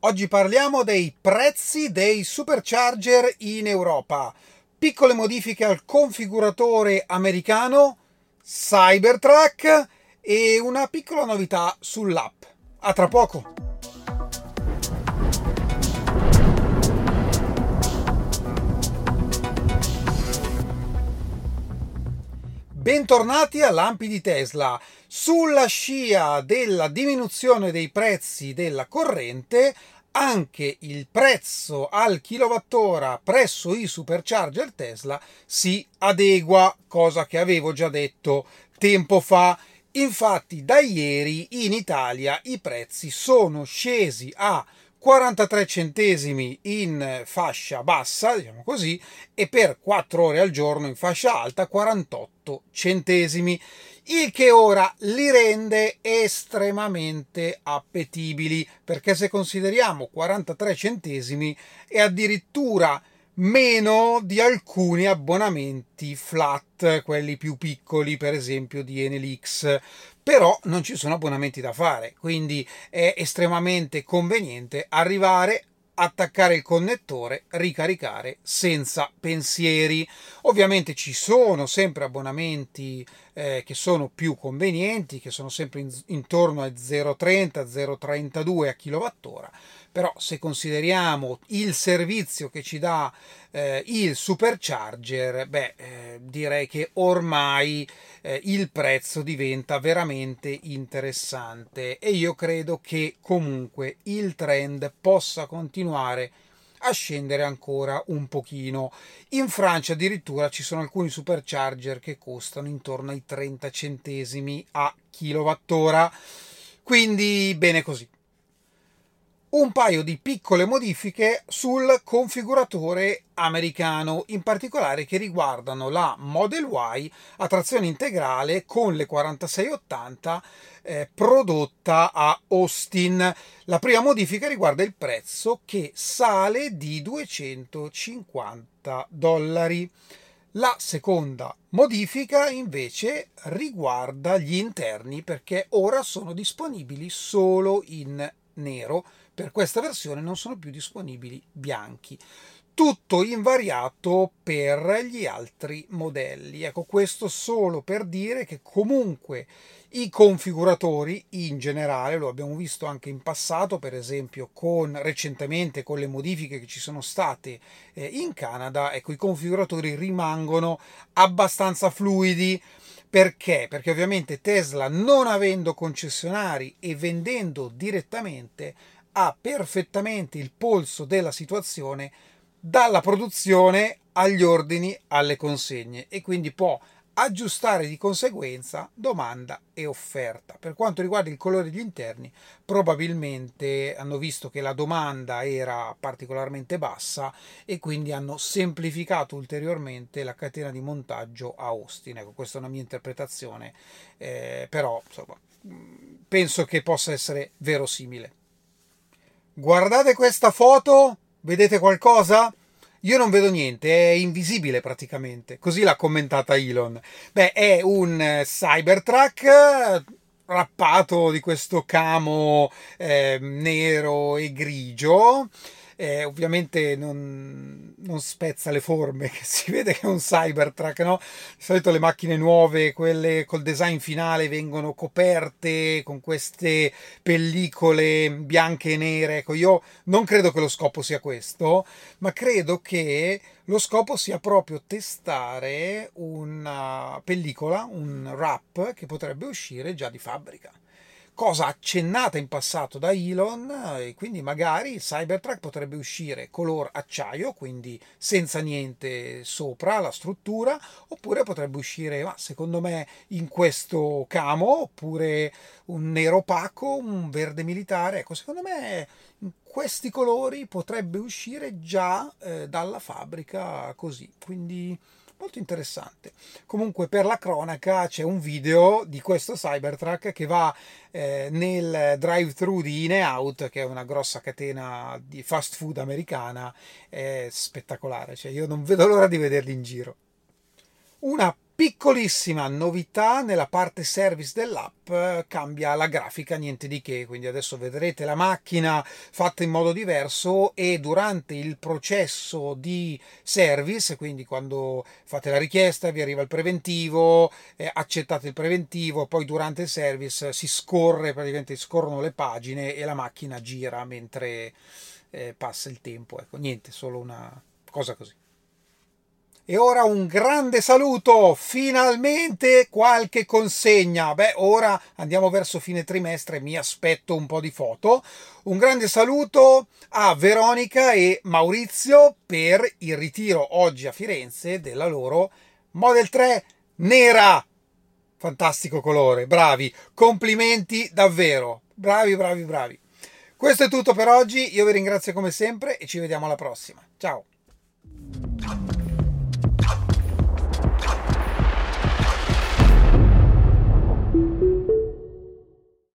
Oggi parliamo dei prezzi dei supercharger in Europa. Piccole modifiche al configuratore americano, Cybertruck e una piccola novità sull'app. A tra poco! Bentornati a Lampi di Tesla. Sulla scia della diminuzione dei prezzi della corrente, anche il prezzo al kilowattora presso i supercharger Tesla si adegua, cosa che avevo già detto tempo fa. Infatti da ieri in Italia i prezzi sono scesi a 43 centesimi in fascia bassa, diciamo così, e per 4 ore al giorno in fascia alta 48 centesimi, il che ora li rende estremamente appetibili, perché se consideriamo 43 centesimi è addirittura meno di alcuni abbonamenti flat, quelli più piccoli, per esempio di Enelix. Però non ci sono abbonamenti da fare, quindi è estremamente conveniente arrivare attaccare il connettore, ricaricare senza pensieri. Ovviamente ci sono sempre abbonamenti eh, che sono più convenienti, che sono sempre in, intorno ai 0,30, 0,32 a kilowattora, però se consideriamo il servizio che ci dà eh, il supercharger, beh, eh, direi che ormai eh, il prezzo diventa veramente interessante e io credo che comunque il trend possa continuare a scendere ancora un pochino. In Francia addirittura ci sono alcuni supercharger che costano intorno ai 30 centesimi a kilowattora. Quindi bene così un paio di piccole modifiche sul configuratore americano, in particolare che riguardano la Model Y a trazione integrale con le 4680 eh, prodotta a Austin. La prima modifica riguarda il prezzo che sale di 250 dollari. La seconda modifica invece riguarda gli interni perché ora sono disponibili solo in nero per questa versione non sono più disponibili bianchi. Tutto invariato per gli altri modelli. Ecco, questo solo per dire che comunque i configuratori in generale, lo abbiamo visto anche in passato, per esempio con recentemente con le modifiche che ci sono state eh, in Canada, ecco, i configuratori rimangono abbastanza fluidi. Perché? Perché ovviamente Tesla, non avendo concessionari e vendendo direttamente, ha perfettamente il polso della situazione dalla produzione agli ordini alle consegne e quindi può aggiustare di conseguenza domanda e offerta. Per quanto riguarda il colore degli interni, probabilmente hanno visto che la domanda era particolarmente bassa e quindi hanno semplificato ulteriormente la catena di montaggio a Austin. Ecco, questa è una mia interpretazione, eh, però insomma, penso che possa essere verosimile. Guardate questa foto, vedete qualcosa? Io non vedo niente, è invisibile praticamente. Così l'ha commentata Elon. Beh, è un Cybertruck rappato di questo camo eh, nero e grigio eh, ovviamente non, non, spezza le forme, che si vede che è un Cybertruck, no? Di solito le macchine nuove, quelle col design finale, vengono coperte con queste pellicole bianche e nere. Ecco, io non credo che lo scopo sia questo, ma credo che lo scopo sia proprio testare una pellicola, un wrap che potrebbe uscire già di fabbrica cosa accennata in passato da Elon e quindi magari il Cybertruck potrebbe uscire color acciaio, quindi senza niente sopra la struttura, oppure potrebbe uscire, ma secondo me, in questo camo, oppure un nero opaco, un verde militare. Ecco, secondo me in questi colori potrebbe uscire già eh, dalla fabbrica così. Quindi molto interessante. Comunque per la cronaca c'è un video di questo Cybertruck che va eh, nel drive-thru di In-Out, che è una grossa catena di fast food americana, è spettacolare, cioè io non vedo l'ora di vederli in giro. Una Piccolissima novità nella parte service dell'app, cambia la grafica, niente di che, quindi adesso vedrete la macchina fatta in modo diverso e durante il processo di service, quindi quando fate la richiesta vi arriva il preventivo, eh, accettate il preventivo, poi durante il service si scorre, praticamente scorrono le pagine e la macchina gira mentre eh, passa il tempo, ecco, niente, solo una cosa così. E ora un grande saluto, finalmente qualche consegna. Beh, ora andiamo verso fine trimestre, mi aspetto un po' di foto. Un grande saluto a Veronica e Maurizio per il ritiro oggi a Firenze della loro Model 3 nera. Fantastico colore, bravi, complimenti davvero. Bravi, bravi, bravi. Questo è tutto per oggi, io vi ringrazio come sempre e ci vediamo alla prossima. Ciao!